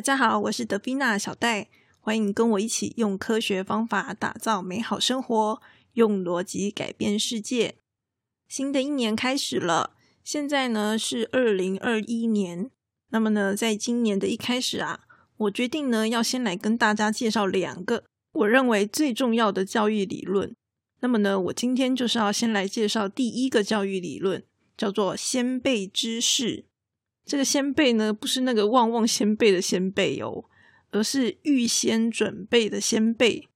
大家好，我是德菲娜小戴，欢迎跟我一起用科学方法打造美好生活，用逻辑改变世界。新的一年开始了，现在呢是二零二一年。那么呢，在今年的一开始啊，我决定呢要先来跟大家介绍两个我认为最重要的教育理论。那么呢，我今天就是要先来介绍第一个教育理论，叫做先辈知识。这个先辈呢，不是那个旺旺先辈的先辈哦，而是预先准备的先辈。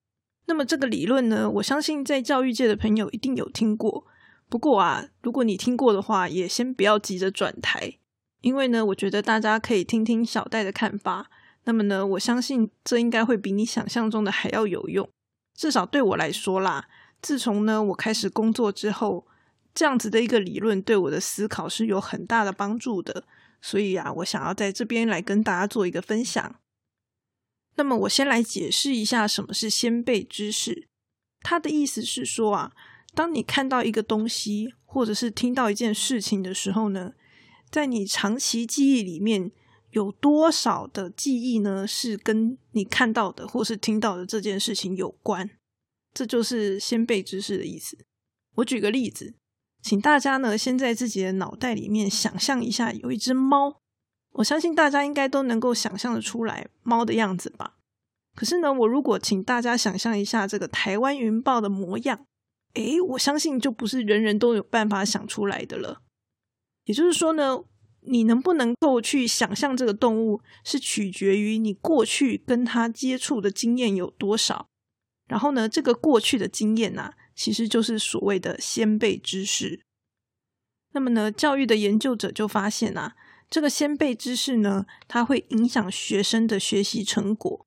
那么这个理论呢，我相信在教育界的朋友一定有听过。不过啊，如果你听过的话，也先不要急着转台，因为呢，我觉得大家可以听听小戴的看法。那么呢，我相信这应该会比你想象中的还要有用。至少对我来说啦，自从呢我开始工作之后，这样子的一个理论对我的思考是有很大的帮助的。所以啊，我想要在这边来跟大家做一个分享。那么，我先来解释一下什么是先辈知识。它的意思是说啊，当你看到一个东西，或者是听到一件事情的时候呢，在你长期记忆里面有多少的记忆呢，是跟你看到的或是听到的这件事情有关？这就是先辈知识的意思。我举个例子。请大家呢，先在自己的脑袋里面想象一下，有一只猫。我相信大家应该都能够想象的出来猫的样子吧。可是呢，我如果请大家想象一下这个台湾云豹的模样，诶，我相信就不是人人都有办法想出来的了。也就是说呢，你能不能够去想象这个动物，是取决于你过去跟它接触的经验有多少。然后呢，这个过去的经验呢？其实就是所谓的先辈知识。那么呢，教育的研究者就发现啊，这个先辈知识呢，它会影响学生的学习成果。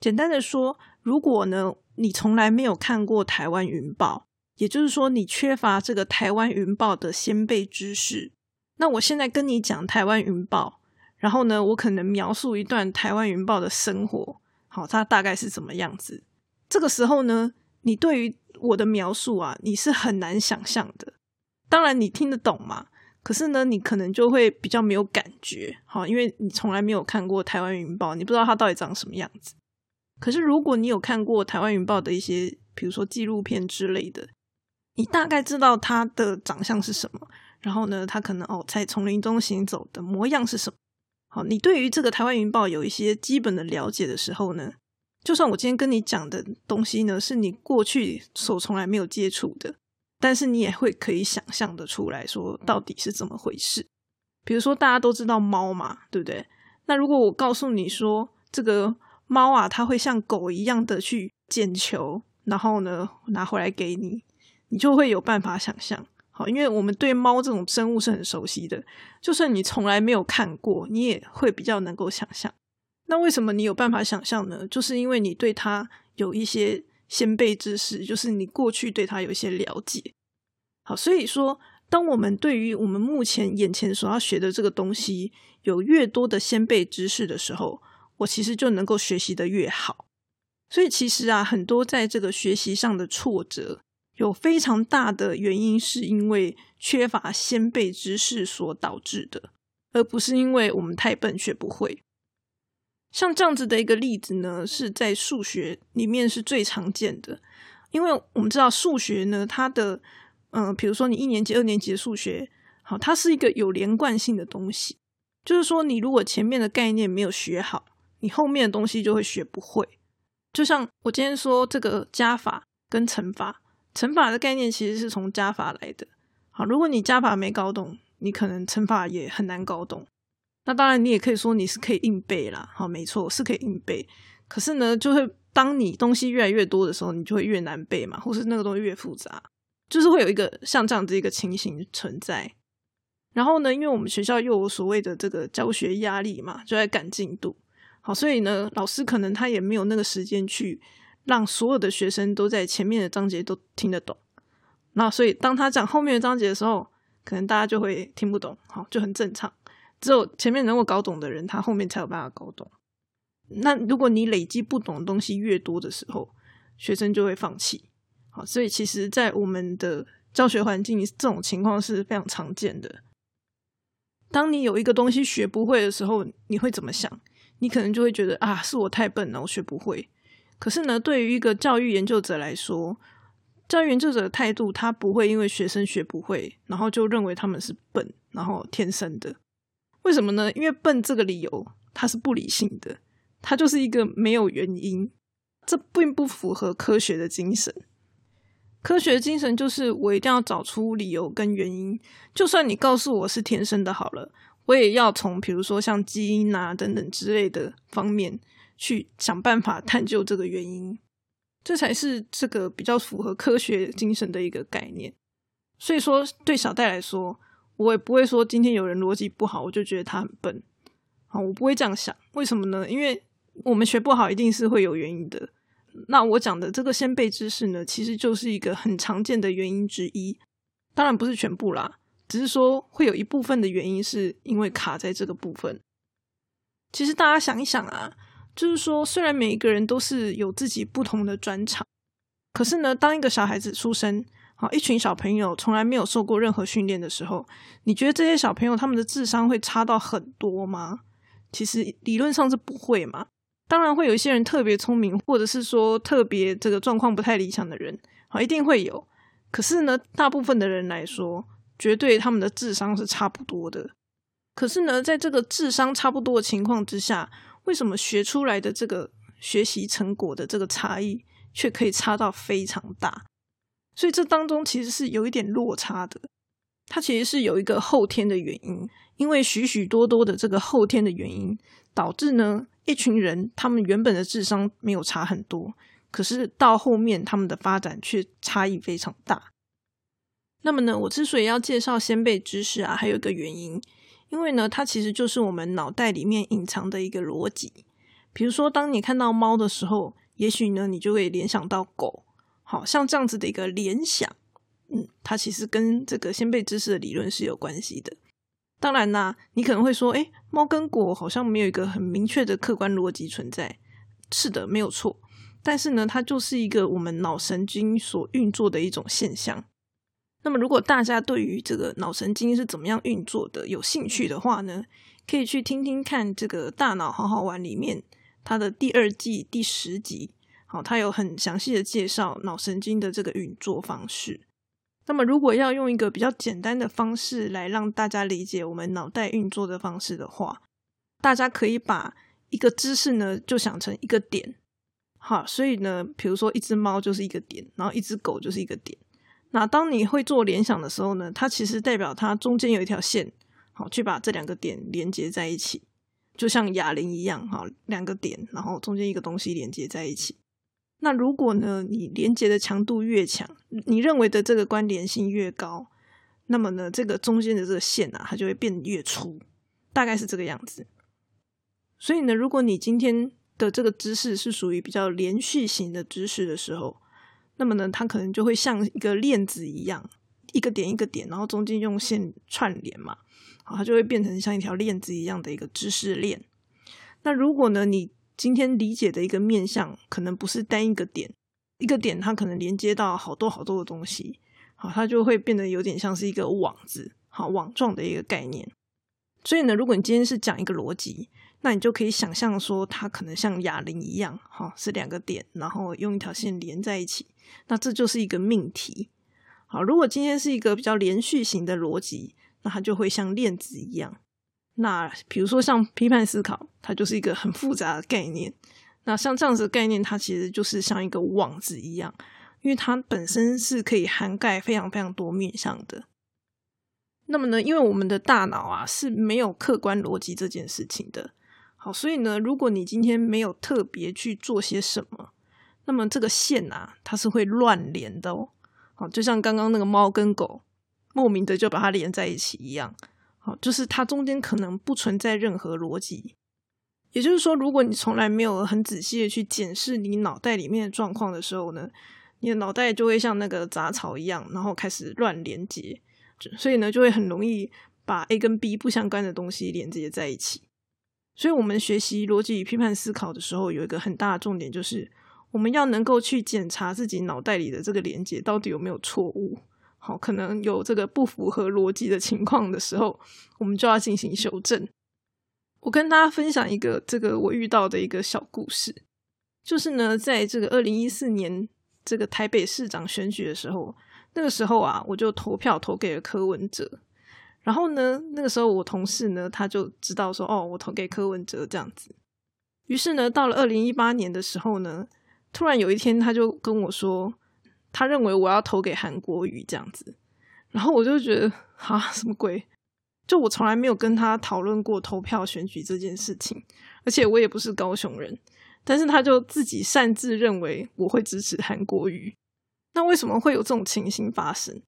简单的说，如果呢你从来没有看过台湾云豹，也就是说你缺乏这个台湾云豹的先辈知识。那我现在跟你讲台湾云豹，然后呢，我可能描述一段台湾云豹的生活，好，它大概是怎么样子。这个时候呢，你对于我的描述啊，你是很难想象的。当然你听得懂嘛，可是呢，你可能就会比较没有感觉，好，因为你从来没有看过台湾云豹，你不知道它到底长什么样子。可是如果你有看过台湾云豹的一些，比如说纪录片之类的，你大概知道它的长相是什么，然后呢，它可能哦在丛林中行走的模样是什么。好，你对于这个台湾云豹有一些基本的了解的时候呢？就算我今天跟你讲的东西呢，是你过去所从来没有接触的，但是你也会可以想象的出来说到底是怎么回事。比如说大家都知道猫嘛，对不对？那如果我告诉你说这个猫啊，它会像狗一样的去捡球，然后呢拿回来给你，你就会有办法想象。好，因为我们对猫这种生物是很熟悉的，就算你从来没有看过，你也会比较能够想象。那为什么你有办法想象呢？就是因为你对他有一些先辈知识，就是你过去对他有一些了解。好，所以说，当我们对于我们目前眼前所要学的这个东西有越多的先辈知识的时候，我其实就能够学习的越好。所以其实啊，很多在这个学习上的挫折，有非常大的原因是因为缺乏先辈知识所导致的，而不是因为我们太笨学不会。像这样子的一个例子呢，是在数学里面是最常见的，因为我们知道数学呢，它的嗯，比如说你一年级、二年级的数学，好，它是一个有连贯性的东西，就是说你如果前面的概念没有学好，你后面的东西就会学不会。就像我今天说这个加法跟乘法，乘法的概念其实是从加法来的，好，如果你加法没搞懂，你可能乘法也很难搞懂。那当然，你也可以说你是可以硬背啦，好，没错，是可以硬背。可是呢，就会当你东西越来越多的时候，你就会越难背嘛，或是那个东西越复杂，就是会有一个像这样子一个情形存在。然后呢，因为我们学校又有所谓的这个教学压力嘛，就在赶进度，好，所以呢，老师可能他也没有那个时间去让所有的学生都在前面的章节都听得懂。那所以当他讲后面的章节的时候，可能大家就会听不懂，好，就很正常。只有前面能够搞懂的人，他后面才有办法搞懂。那如果你累积不懂的东西越多的时候，学生就会放弃。好，所以其实，在我们的教学环境，这种情况是非常常见的。当你有一个东西学不会的时候，你会怎么想？你可能就会觉得啊，是我太笨了，我学不会。可是呢，对于一个教育研究者来说，教育研究者的态度，他不会因为学生学不会，然后就认为他们是笨，然后天生的。为什么呢？因为笨这个理由它是不理性的，它就是一个没有原因，这并不符合科学的精神。科学精神就是我一定要找出理由跟原因，就算你告诉我是天生的，好了，我也要从比如说像基因啊等等之类的方面去想办法探究这个原因，这才是这个比较符合科学精神的一个概念。所以说，对小戴来说，我也不会说今天有人逻辑不好，我就觉得他很笨啊，我不会这样想。为什么呢？因为我们学不好，一定是会有原因的。那我讲的这个先辈知识呢，其实就是一个很常见的原因之一，当然不是全部啦，只是说会有一部分的原因是因为卡在这个部分。其实大家想一想啊，就是说虽然每一个人都是有自己不同的专长，可是呢，当一个小孩子出生，一群小朋友从来没有受过任何训练的时候，你觉得这些小朋友他们的智商会差到很多吗？其实理论上是不会嘛。当然会有一些人特别聪明，或者是说特别这个状况不太理想的人，好，一定会有。可是呢，大部分的人来说，绝对他们的智商是差不多的。可是呢，在这个智商差不多的情况之下，为什么学出来的这个学习成果的这个差异却可以差到非常大？所以这当中其实是有一点落差的。它其实是有一个后天的原因，因为许许多多的这个后天的原因导致呢。一群人，他们原本的智商没有差很多，可是到后面他们的发展却差异非常大。那么呢，我之所以要介绍先辈知识啊，还有一个原因，因为呢，它其实就是我们脑袋里面隐藏的一个逻辑。比如说，当你看到猫的时候，也许呢，你就会联想到狗，好像这样子的一个联想，嗯，它其实跟这个先辈知识的理论是有关系的。当然啦，你可能会说，哎，猫跟狗好像没有一个很明确的客观逻辑存在。是的，没有错。但是呢，它就是一个我们脑神经所运作的一种现象。那么，如果大家对于这个脑神经是怎么样运作的有兴趣的话呢，可以去听听看这个《大脑好好玩》里面它的第二季第十集。好，它有很详细的介绍脑神经的这个运作方式。那么，如果要用一个比较简单的方式来让大家理解我们脑袋运作的方式的话，大家可以把一个知识呢就想成一个点。好，所以呢，比如说一只猫就是一个点，然后一只狗就是一个点。那当你会做联想的时候呢，它其实代表它中间有一条线，好去把这两个点连接在一起，就像哑铃一样，哈，两个点，然后中间一个东西连接在一起。那如果呢，你连接的强度越强，你认为的这个关联性越高，那么呢，这个中间的这个线啊，它就会变越粗，大概是这个样子。所以呢，如果你今天的这个知识是属于比较连续型的知识的时候，那么呢，它可能就会像一个链子一样，一个点一个点，然后中间用线串联嘛，好，它就会变成像一条链子一样的一个知识链。那如果呢，你今天理解的一个面向，可能不是单一个点，一个点它可能连接到好多好多的东西，好，它就会变得有点像是一个网子，好网状的一个概念。所以呢，如果你今天是讲一个逻辑，那你就可以想象说，它可能像哑铃一样，哈，是两个点，然后用一条线连在一起，那这就是一个命题。好，如果今天是一个比较连续型的逻辑，那它就会像链子一样。那比如说像批判思考，它就是一个很复杂的概念。那像这样子的概念，它其实就是像一个网子一样，因为它本身是可以涵盖非常非常多面向的。那么呢，因为我们的大脑啊是没有客观逻辑这件事情的。好，所以呢，如果你今天没有特别去做些什么，那么这个线啊，它是会乱连的哦。好，就像刚刚那个猫跟狗莫名的就把它连在一起一样。好，就是它中间可能不存在任何逻辑，也就是说，如果你从来没有很仔细的去检视你脑袋里面的状况的时候呢，你的脑袋就会像那个杂草一样，然后开始乱连接，所以呢，就会很容易把 A 跟 B 不相干的东西连接在一起。所以，我们学习逻辑与批判思考的时候，有一个很大的重点，就是我们要能够去检查自己脑袋里的这个连接到底有没有错误。好，可能有这个不符合逻辑的情况的时候，我们就要进行修正。我跟大家分享一个这个我遇到的一个小故事，就是呢，在这个二零一四年这个台北市长选举的时候，那个时候啊，我就投票投给了柯文哲。然后呢，那个时候我同事呢，他就知道说，哦，我投给柯文哲这样子。于是呢，到了二零一八年的时候呢，突然有一天他就跟我说，他认为我要投给韩国瑜这样子。然后我就觉得，啊，什么鬼？就我从来没有跟他讨论过投票选举这件事情，而且我也不是高雄人，但是他就自己擅自认为我会支持韩国瑜。那为什么会有这种情形发生？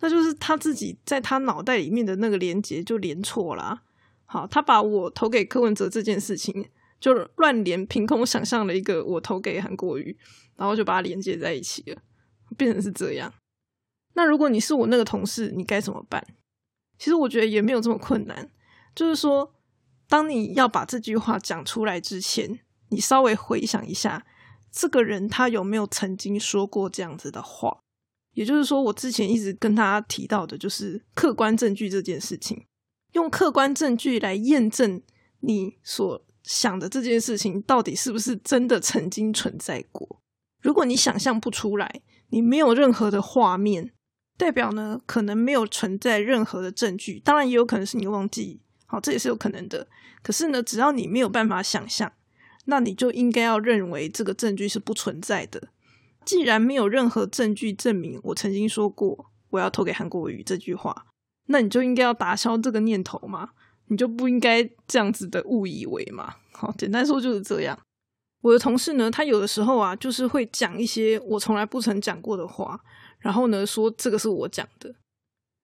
那就是他自己在他脑袋里面的那个连接就连错了。好，他把我投给柯文哲这件事情就乱连，凭空想象了一个我投给韩国瑜，然后就把它连接在一起了，变成是这样。那如果你是我那个同事，你该怎么办？其实我觉得也没有这么困难，就是说，当你要把这句话讲出来之前，你稍微回想一下，这个人他有没有曾经说过这样子的话？也就是说，我之前一直跟他提到的，就是客观证据这件事情，用客观证据来验证你所想的这件事情到底是不是真的曾经存在过。如果你想象不出来，你没有任何的画面。代表呢，可能没有存在任何的证据，当然也有可能是你忘记，好，这也是有可能的。可是呢，只要你没有办法想象，那你就应该要认为这个证据是不存在的。既然没有任何证据证明我曾经说过我要投给韩国瑜这句话，那你就应该要打消这个念头嘛，你就不应该这样子的误以为嘛。好，简单说就是这样。我的同事呢，他有的时候啊，就是会讲一些我从来不曾讲过的话。然后呢，说这个是我讲的，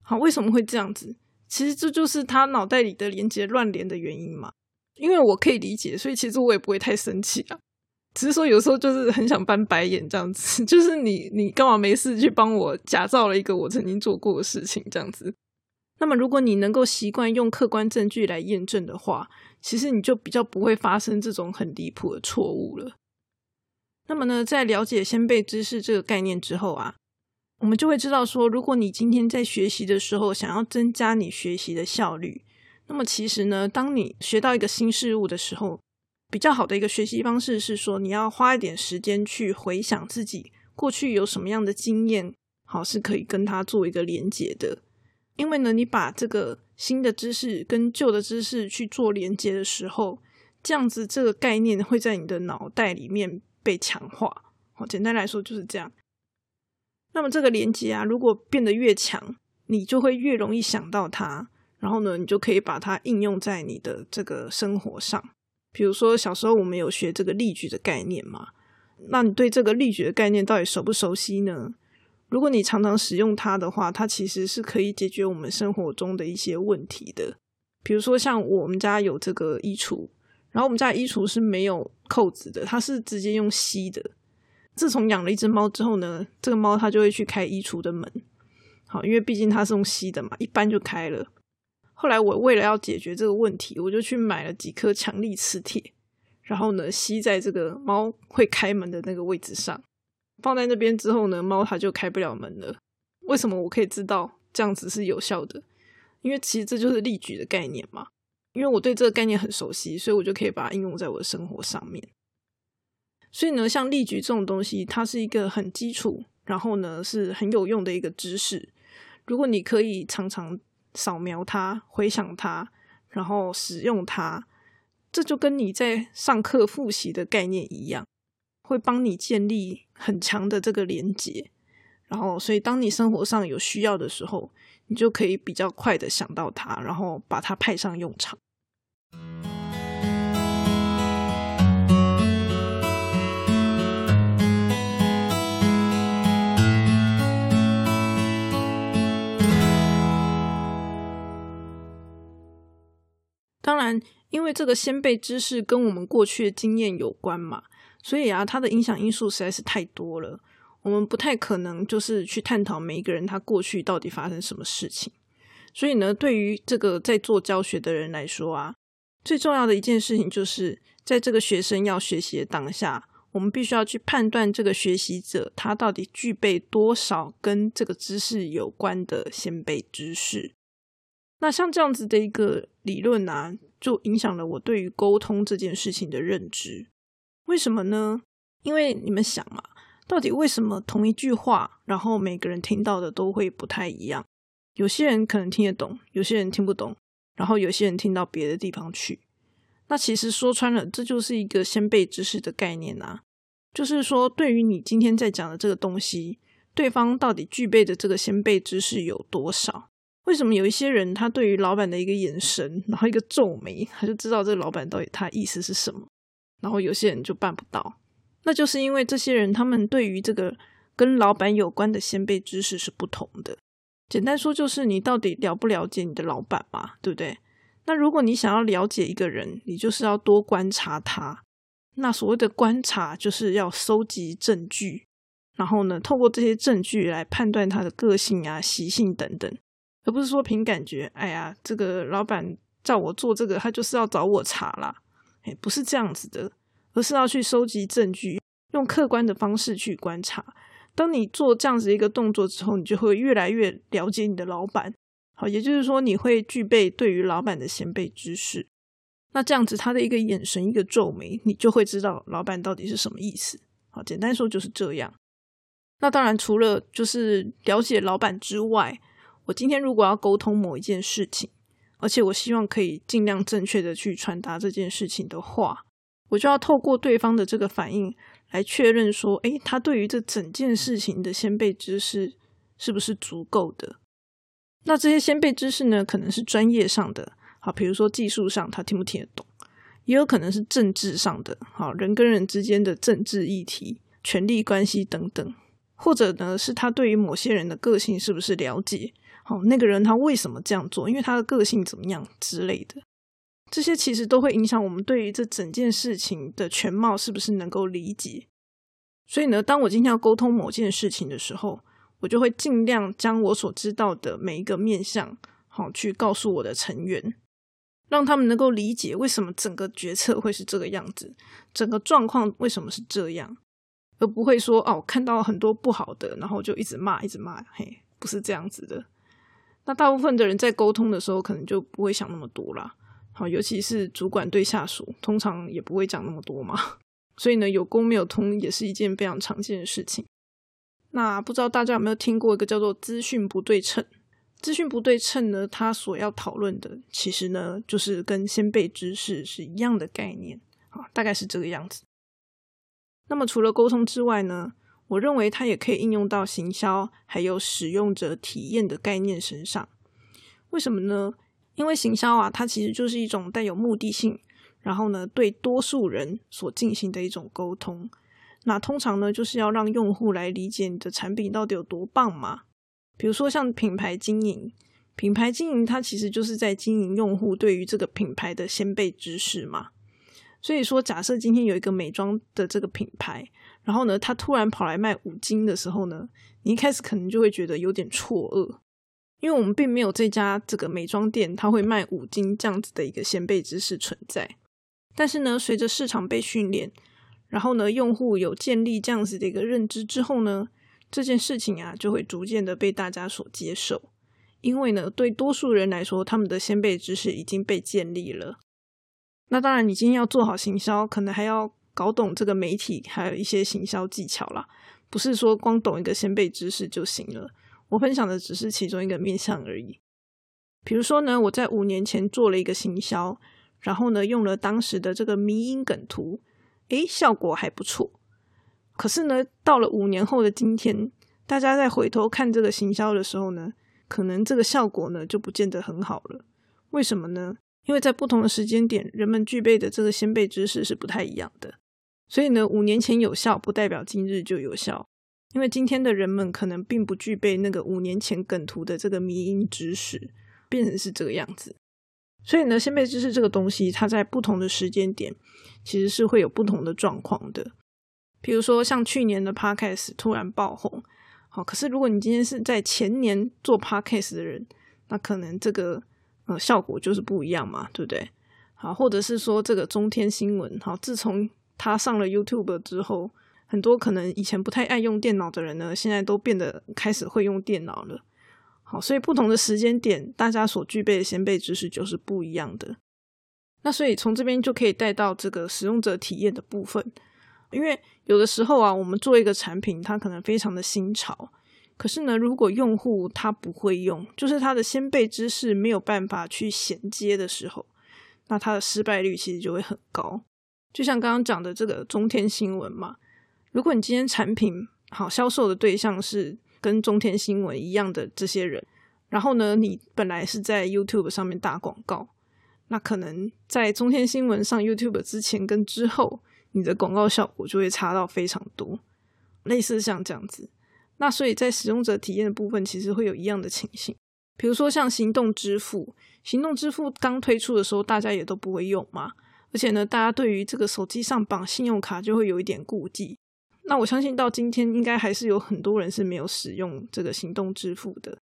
好，为什么会这样子？其实这就是他脑袋里的连接乱连的原因嘛。因为我可以理解，所以其实我也不会太生气啊。只是说有时候就是很想翻白眼这样子，就是你你干嘛没事去帮我假造了一个我曾经做过的事情这样子？那么如果你能够习惯用客观证据来验证的话，其实你就比较不会发生这种很离谱的错误了。那么呢，在了解先辈知识这个概念之后啊。我们就会知道说，如果你今天在学习的时候想要增加你学习的效率，那么其实呢，当你学到一个新事物的时候，比较好的一个学习方式是说，你要花一点时间去回想自己过去有什么样的经验，好是可以跟它做一个连接的。因为呢，你把这个新的知识跟旧的知识去做连接的时候，这样子这个概念会在你的脑袋里面被强化。好，简单来说就是这样。那么这个连接啊，如果变得越强，你就会越容易想到它，然后呢，你就可以把它应用在你的这个生活上。比如说小时候我们有学这个例举的概念嘛，那你对这个例举的概念到底熟不熟悉呢？如果你常常使用它的话，它其实是可以解决我们生活中的一些问题的。比如说像我们家有这个衣橱，然后我们家衣橱是没有扣子的，它是直接用吸的。自从养了一只猫之后呢，这个猫它就会去开衣橱的门，好，因为毕竟它是用吸的嘛，一般就开了。后来我为了要解决这个问题，我就去买了几颗强力磁铁，然后呢吸在这个猫会开门的那个位置上，放在那边之后呢，猫它就开不了门了。为什么我可以知道这样子是有效的？因为其实这就是例举的概念嘛，因为我对这个概念很熟悉，所以我就可以把它应用在我的生活上面。所以呢，像例举这种东西，它是一个很基础，然后呢是很有用的一个知识。如果你可以常常扫描它、回想它，然后使用它，这就跟你在上课复习的概念一样，会帮你建立很强的这个连接。然后，所以当你生活上有需要的时候，你就可以比较快的想到它，然后把它派上用场。当然，因为这个先辈知识跟我们过去的经验有关嘛，所以啊，它的影响因素实在是太多了。我们不太可能就是去探讨每一个人他过去到底发生什么事情。所以呢，对于这个在做教学的人来说啊，最重要的一件事情就是在这个学生要学习的当下，我们必须要去判断这个学习者他到底具备多少跟这个知识有关的先辈知识。那像这样子的一个理论啊，就影响了我对于沟通这件事情的认知。为什么呢？因为你们想嘛，到底为什么同一句话，然后每个人听到的都会不太一样？有些人可能听得懂，有些人听不懂，然后有些人听到别的地方去。那其实说穿了，这就是一个先辈知识的概念啊。就是说，对于你今天在讲的这个东西，对方到底具备的这个先辈知识有多少？为什么有一些人他对于老板的一个眼神，然后一个皱眉，他就知道这个老板到底他意思是什么？然后有些人就办不到，那就是因为这些人他们对于这个跟老板有关的先辈知识是不同的。简单说，就是你到底了不了解你的老板嘛，对不对？那如果你想要了解一个人，你就是要多观察他。那所谓的观察，就是要收集证据，然后呢，透过这些证据来判断他的个性啊、习性等等，而不是说凭感觉。哎呀，这个老板叫我做这个，他就是要找我查啦。哎，不是这样子的，而是要去收集证据，用客观的方式去观察。当你做这样子一个动作之后，你就会越来越了解你的老板。好，也就是说，你会具备对于老板的先辈知识。那这样子，他的一个眼神、一个皱眉，你就会知道老板到底是什么意思。好，简单说就是这样。那当然，除了就是了解老板之外，我今天如果要沟通某一件事情，而且我希望可以尽量正确的去传达这件事情的话，我就要透过对方的这个反应来确认说，诶，他对于这整件事情的先辈知识是不是足够的？那这些先辈知识呢，可能是专业上的。好，比如说技术上他听不听得懂，也有可能是政治上的，好人跟人之间的政治议题、权力关系等等，或者呢是他对于某些人的个性是不是了解？好，那个人他为什么这样做？因为他的个性怎么样之类的，这些其实都会影响我们对于这整件事情的全貌是不是能够理解。所以呢，当我今天要沟通某件事情的时候，我就会尽量将我所知道的每一个面向，好去告诉我的成员。让他们能够理解为什么整个决策会是这个样子，整个状况为什么是这样，而不会说哦，看到很多不好的，然后就一直骂，一直骂，嘿，不是这样子的。那大部分的人在沟通的时候，可能就不会想那么多啦。好，尤其是主管对下属，通常也不会讲那么多嘛。所以呢，有沟没有通也是一件非常常见的事情。那不知道大家有没有听过一个叫做资讯不对称？资讯不对称呢，它所要讨论的，其实呢，就是跟先辈知识是一样的概念啊，大概是这个样子。那么除了沟通之外呢，我认为它也可以应用到行销还有使用者体验的概念身上。为什么呢？因为行销啊，它其实就是一种带有目的性，然后呢，对多数人所进行的一种沟通。那通常呢，就是要让用户来理解你的产品到底有多棒嘛。比如说像品牌经营，品牌经营它其实就是在经营用户对于这个品牌的先辈知识嘛。所以说，假设今天有一个美妆的这个品牌，然后呢，他突然跑来卖五金的时候呢，你一开始可能就会觉得有点错愕，因为我们并没有这家这个美妆店它会卖五金这样子的一个先辈知识存在。但是呢，随着市场被训练，然后呢，用户有建立这样子的一个认知之后呢。这件事情啊，就会逐渐的被大家所接受，因为呢，对多数人来说，他们的先辈知识已经被建立了。那当然，你今天要做好行销，可能还要搞懂这个媒体，还有一些行销技巧啦，不是说光懂一个先辈知识就行了。我分享的只是其中一个面向而已。比如说呢，我在五年前做了一个行销，然后呢，用了当时的这个迷因梗图，诶，效果还不错。可是呢，到了五年后的今天，大家再回头看这个行销的时候呢，可能这个效果呢就不见得很好了。为什么呢？因为在不同的时间点，人们具备的这个先辈知识是不太一样的。所以呢，五年前有效，不代表今日就有效。因为今天的人们可能并不具备那个五年前梗图的这个迷因知识，变成是这个样子。所以呢，先辈知识这个东西，它在不同的时间点，其实是会有不同的状况的。比如说，像去年的 Podcast 突然爆红，好，可是如果你今天是在前年做 Podcast 的人，那可能这个呃效果就是不一样嘛，对不对？好，或者是说这个中天新闻，好，自从他上了 YouTube 之后，很多可能以前不太爱用电脑的人呢，现在都变得开始会用电脑了。好，所以不同的时间点，大家所具备的先辈知识就是不一样的。那所以从这边就可以带到这个使用者体验的部分，因为有的时候啊，我们做一个产品，它可能非常的新潮，可是呢，如果用户他不会用，就是他的先辈知识没有办法去衔接的时候，那它的失败率其实就会很高。就像刚刚讲的这个中天新闻嘛，如果你今天产品好销售的对象是。跟中天新闻一样的这些人，然后呢，你本来是在 YouTube 上面打广告，那可能在中天新闻上 YouTube 之前跟之后，你的广告效果就会差到非常多，类似像这样子。那所以在使用者体验的部分，其实会有一样的情形。比如说像行动支付，行动支付刚推出的时候，大家也都不会用嘛，而且呢，大家对于这个手机上绑信用卡就会有一点顾忌。那我相信到今天应该还是有很多人是没有使用这个行动支付的，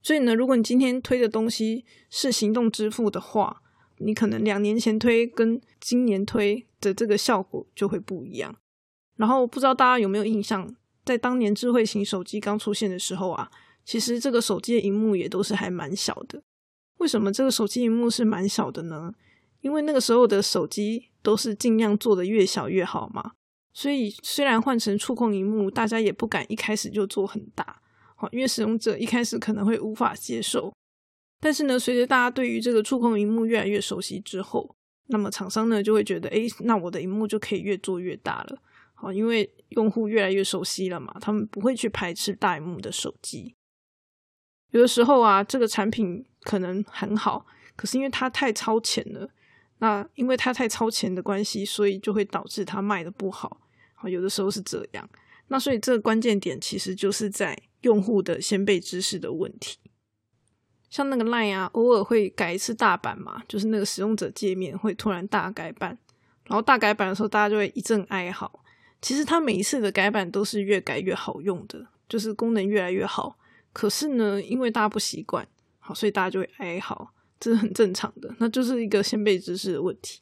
所以呢，如果你今天推的东西是行动支付的话，你可能两年前推跟今年推的这个效果就会不一样。然后不知道大家有没有印象，在当年智慧型手机刚出现的时候啊，其实这个手机的荧幕也都是还蛮小的。为什么这个手机荧幕是蛮小的呢？因为那个时候的手机都是尽量做的越小越好嘛。所以，虽然换成触控荧幕，大家也不敢一开始就做很大，好，因为使用者一开始可能会无法接受。但是呢，随着大家对于这个触控荧幕越来越熟悉之后，那么厂商呢就会觉得，哎，那我的荧幕就可以越做越大了，好，因为用户越来越熟悉了嘛，他们不会去排斥大荧幕的手机。有的时候啊，这个产品可能很好，可是因为它太超前了。那因为它太超前的关系，所以就会导致它卖的不好。好，有的时候是这样。那所以这个关键点其实就是在用户的先辈知识的问题。像那个 Line 啊，偶尔会改一次大版嘛，就是那个使用者界面会突然大改版，然后大改版的时候，大家就会一阵哀嚎。其实它每一次的改版都是越改越好用的，就是功能越来越好。可是呢，因为大家不习惯，好，所以大家就会哀嚎。这是很正常的，那就是一个先辈知识的问题。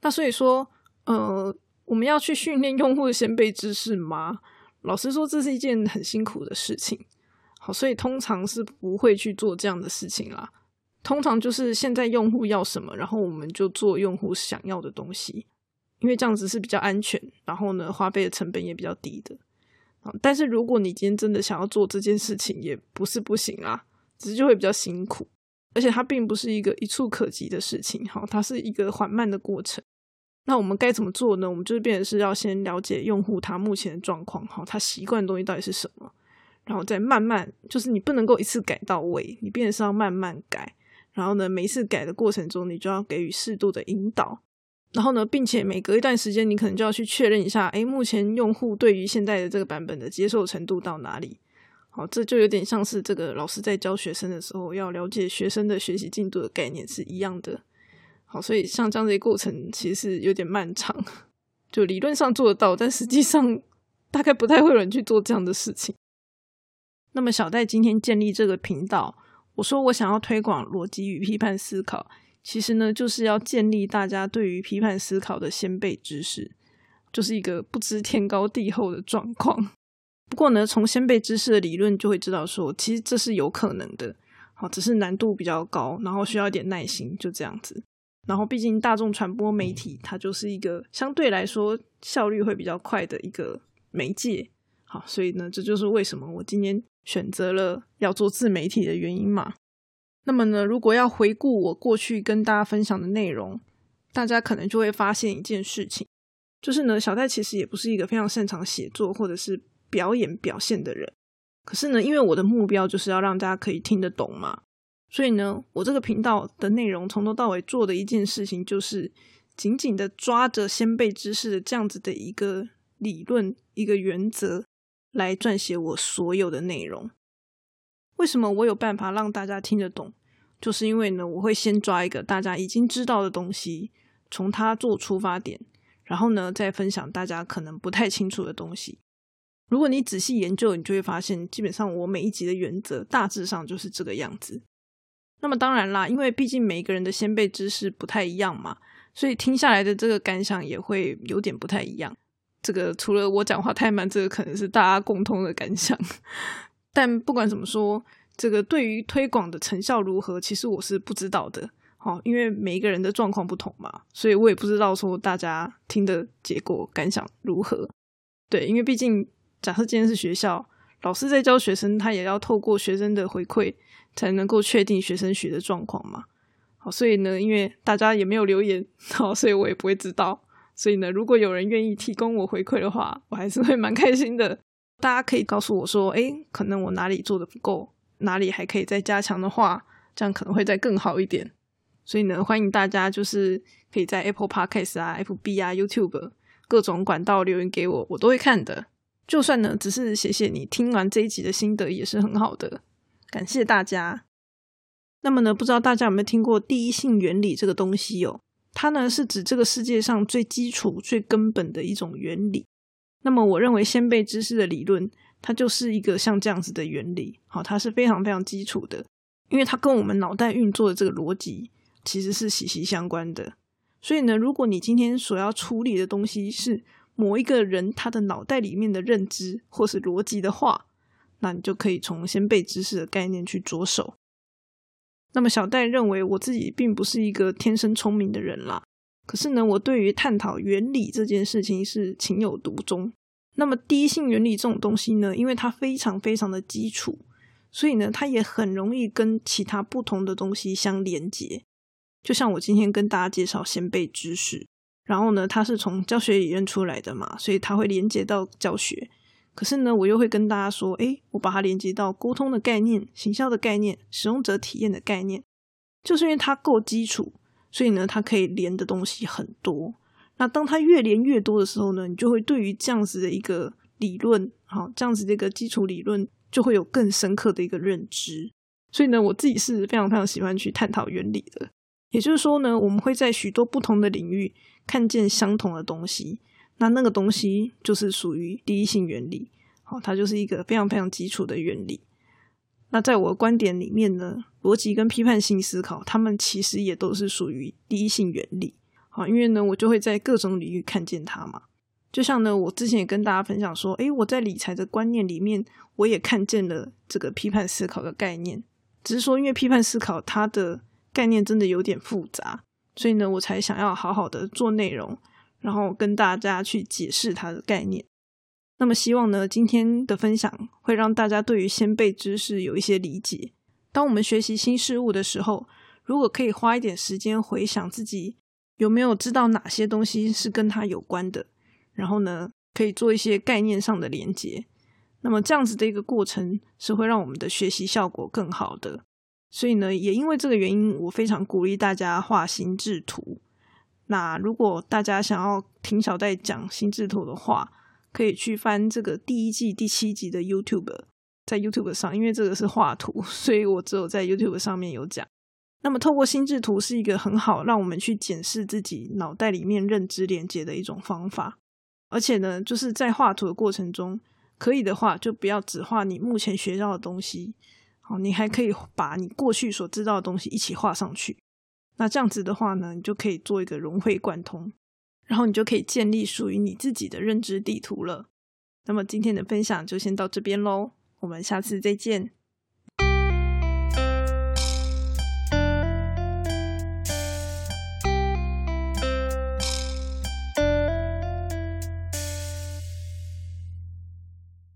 那所以说，呃，我们要去训练用户的先辈知识吗？老实说，这是一件很辛苦的事情。好，所以通常是不会去做这样的事情啦。通常就是现在用户要什么，然后我们就做用户想要的东西，因为这样子是比较安全，然后呢，花费的成本也比较低的。但是如果你今天真的想要做这件事情，也不是不行啦，只是就会比较辛苦。而且它并不是一个一触可及的事情，哈，它是一个缓慢的过程。那我们该怎么做呢？我们就是变成是要先了解用户他目前的状况，哈，他习惯的东西到底是什么，然后再慢慢，就是你不能够一次改到位，你变成是要慢慢改。然后呢，每一次改的过程中，你就要给予适度的引导。然后呢，并且每隔一段时间，你可能就要去确认一下，哎，目前用户对于现在的这个版本的接受程度到哪里。好，这就有点像是这个老师在教学生的时候，要了解学生的学习进度的概念是一样的。好，所以像这样的过程其实有点漫长，就理论上做得到，但实际上大概不太会有人去做这样的事情。那么小戴今天建立这个频道，我说我想要推广逻辑与批判思考，其实呢就是要建立大家对于批判思考的先辈知识，就是一个不知天高地厚的状况。不过呢，从先辈知识的理论就会知道说，其实这是有可能的，好，只是难度比较高，然后需要一点耐心，就这样子。然后，毕竟大众传播媒体它就是一个相对来说效率会比较快的一个媒介，好，所以呢，这就是为什么我今天选择了要做自媒体的原因嘛。那么呢，如果要回顾我过去跟大家分享的内容，大家可能就会发现一件事情，就是呢，小戴其实也不是一个非常擅长写作或者是。表演表现的人，可是呢，因为我的目标就是要让大家可以听得懂嘛，所以呢，我这个频道的内容从头到尾做的一件事情，就是紧紧的抓着先辈知识的这样子的一个理论、一个原则来撰写我所有的内容。为什么我有办法让大家听得懂？就是因为呢，我会先抓一个大家已经知道的东西，从它做出发点，然后呢，再分享大家可能不太清楚的东西。如果你仔细研究，你就会发现，基本上我每一集的原则大致上就是这个样子。那么当然啦，因为毕竟每一个人的先辈知识不太一样嘛，所以听下来的这个感想也会有点不太一样。这个除了我讲话太慢，这个可能是大家共通的感想。但不管怎么说，这个对于推广的成效如何，其实我是不知道的。好，因为每一个人的状况不同嘛，所以我也不知道说大家听的结果感想如何。对，因为毕竟假设今天是学校老师在教学生，他也要透过学生的回馈才能够确定学生学的状况嘛。好，所以呢，因为大家也没有留言，好，所以我也不会知道。所以呢，如果有人愿意提供我回馈的话，我还是会蛮开心的。大家可以告诉我说，哎，可能我哪里做的不够，哪里还可以再加强的话，这样可能会再更好一点。所以呢，欢迎大家就是可以在 Apple Podcast 啊、FB 啊、YouTube 各种管道留言给我，我都会看的。就算呢，只是写写你听完这一集的心得，也是很好的。感谢大家。那么呢，不知道大家有没有听过第一性原理这个东西哦？它呢是指这个世界上最基础、最根本的一种原理。那么，我认为先辈知识的理论，它就是一个像这样子的原理。好，它是非常非常基础的，因为它跟我们脑袋运作的这个逻辑其实是息息相关的。所以呢，如果你今天所要处理的东西是某一个人他的脑袋里面的认知或是逻辑的话，那你就可以从先辈知识的概念去着手。那么小戴认为我自己并不是一个天生聪明的人啦，可是呢，我对于探讨原理这件事情是情有独钟。那么第一性原理这种东西呢，因为它非常非常的基础，所以呢，它也很容易跟其他不同的东西相连接。就像我今天跟大家介绍先辈知识，然后呢，它是从教学理论出来的嘛，所以它会连接到教学。可是呢，我又会跟大家说，诶，我把它连接到沟通的概念、行销的概念、使用者体验的概念，就是因为它够基础，所以呢，它可以连的东西很多。那当它越连越多的时候呢，你就会对于这样子的一个理论，好，这样子的一个基础理论，就会有更深刻的一个认知。所以呢，我自己是非常非常喜欢去探讨原理的。也就是说呢，我们会在许多不同的领域看见相同的东西。那那个东西就是属于第一性原理，好，它就是一个非常非常基础的原理。那在我的观点里面呢，逻辑跟批判性思考，他们其实也都是属于第一性原理。好，因为呢，我就会在各种领域看见它嘛。就像呢，我之前也跟大家分享说，诶，我在理财的观念里面，我也看见了这个批判思考的概念。只是说，因为批判思考它的概念真的有点复杂，所以呢，我才想要好好的做内容。然后跟大家去解释它的概念。那么希望呢，今天的分享会让大家对于先辈知识有一些理解。当我们学习新事物的时候，如果可以花一点时间回想自己有没有知道哪些东西是跟它有关的，然后呢，可以做一些概念上的连接。那么这样子的一个过程是会让我们的学习效果更好的。所以呢，也因为这个原因，我非常鼓励大家画心智图。那如果大家想要听小戴讲心智图的话，可以去翻这个第一季第七集的 YouTube，在 YouTube 上，因为这个是画图，所以我只有在 YouTube 上面有讲。那么透过心智图是一个很好让我们去检视自己脑袋里面认知连接的一种方法，而且呢，就是在画图的过程中，可以的话就不要只画你目前学到的东西，好，你还可以把你过去所知道的东西一起画上去。那这样子的话呢，你就可以做一个融会贯通，然后你就可以建立属于你自己的认知地图了。那么今天的分享就先到这边喽，我们下次再见。